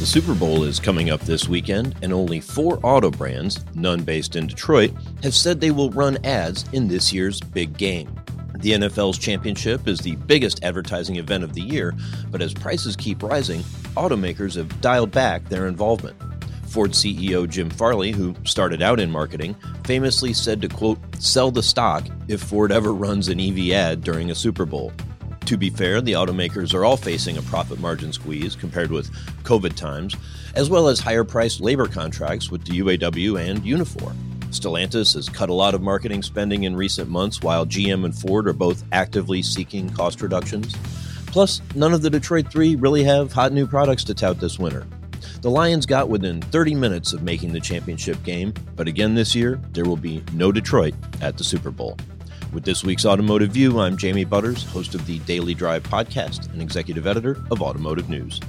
The Super Bowl is coming up this weekend, and only four auto brands, none based in Detroit, have said they will run ads in this year's big game. The NFL's championship is the biggest advertising event of the year, but as prices keep rising, automakers have dialed back their involvement. Ford CEO Jim Farley, who started out in marketing, famously said to quote, sell the stock if Ford ever runs an EV ad during a Super Bowl. To be fair, the automakers are all facing a profit margin squeeze compared with COVID times, as well as higher priced labor contracts with the UAW and Unifor. Stellantis has cut a lot of marketing spending in recent months, while GM and Ford are both actively seeking cost reductions. Plus, none of the Detroit Three really have hot new products to tout this winter. The Lions got within 30 minutes of making the championship game, but again this year, there will be no Detroit at the Super Bowl. With this week's Automotive View, I'm Jamie Butters, host of the Daily Drive podcast and executive editor of Automotive News.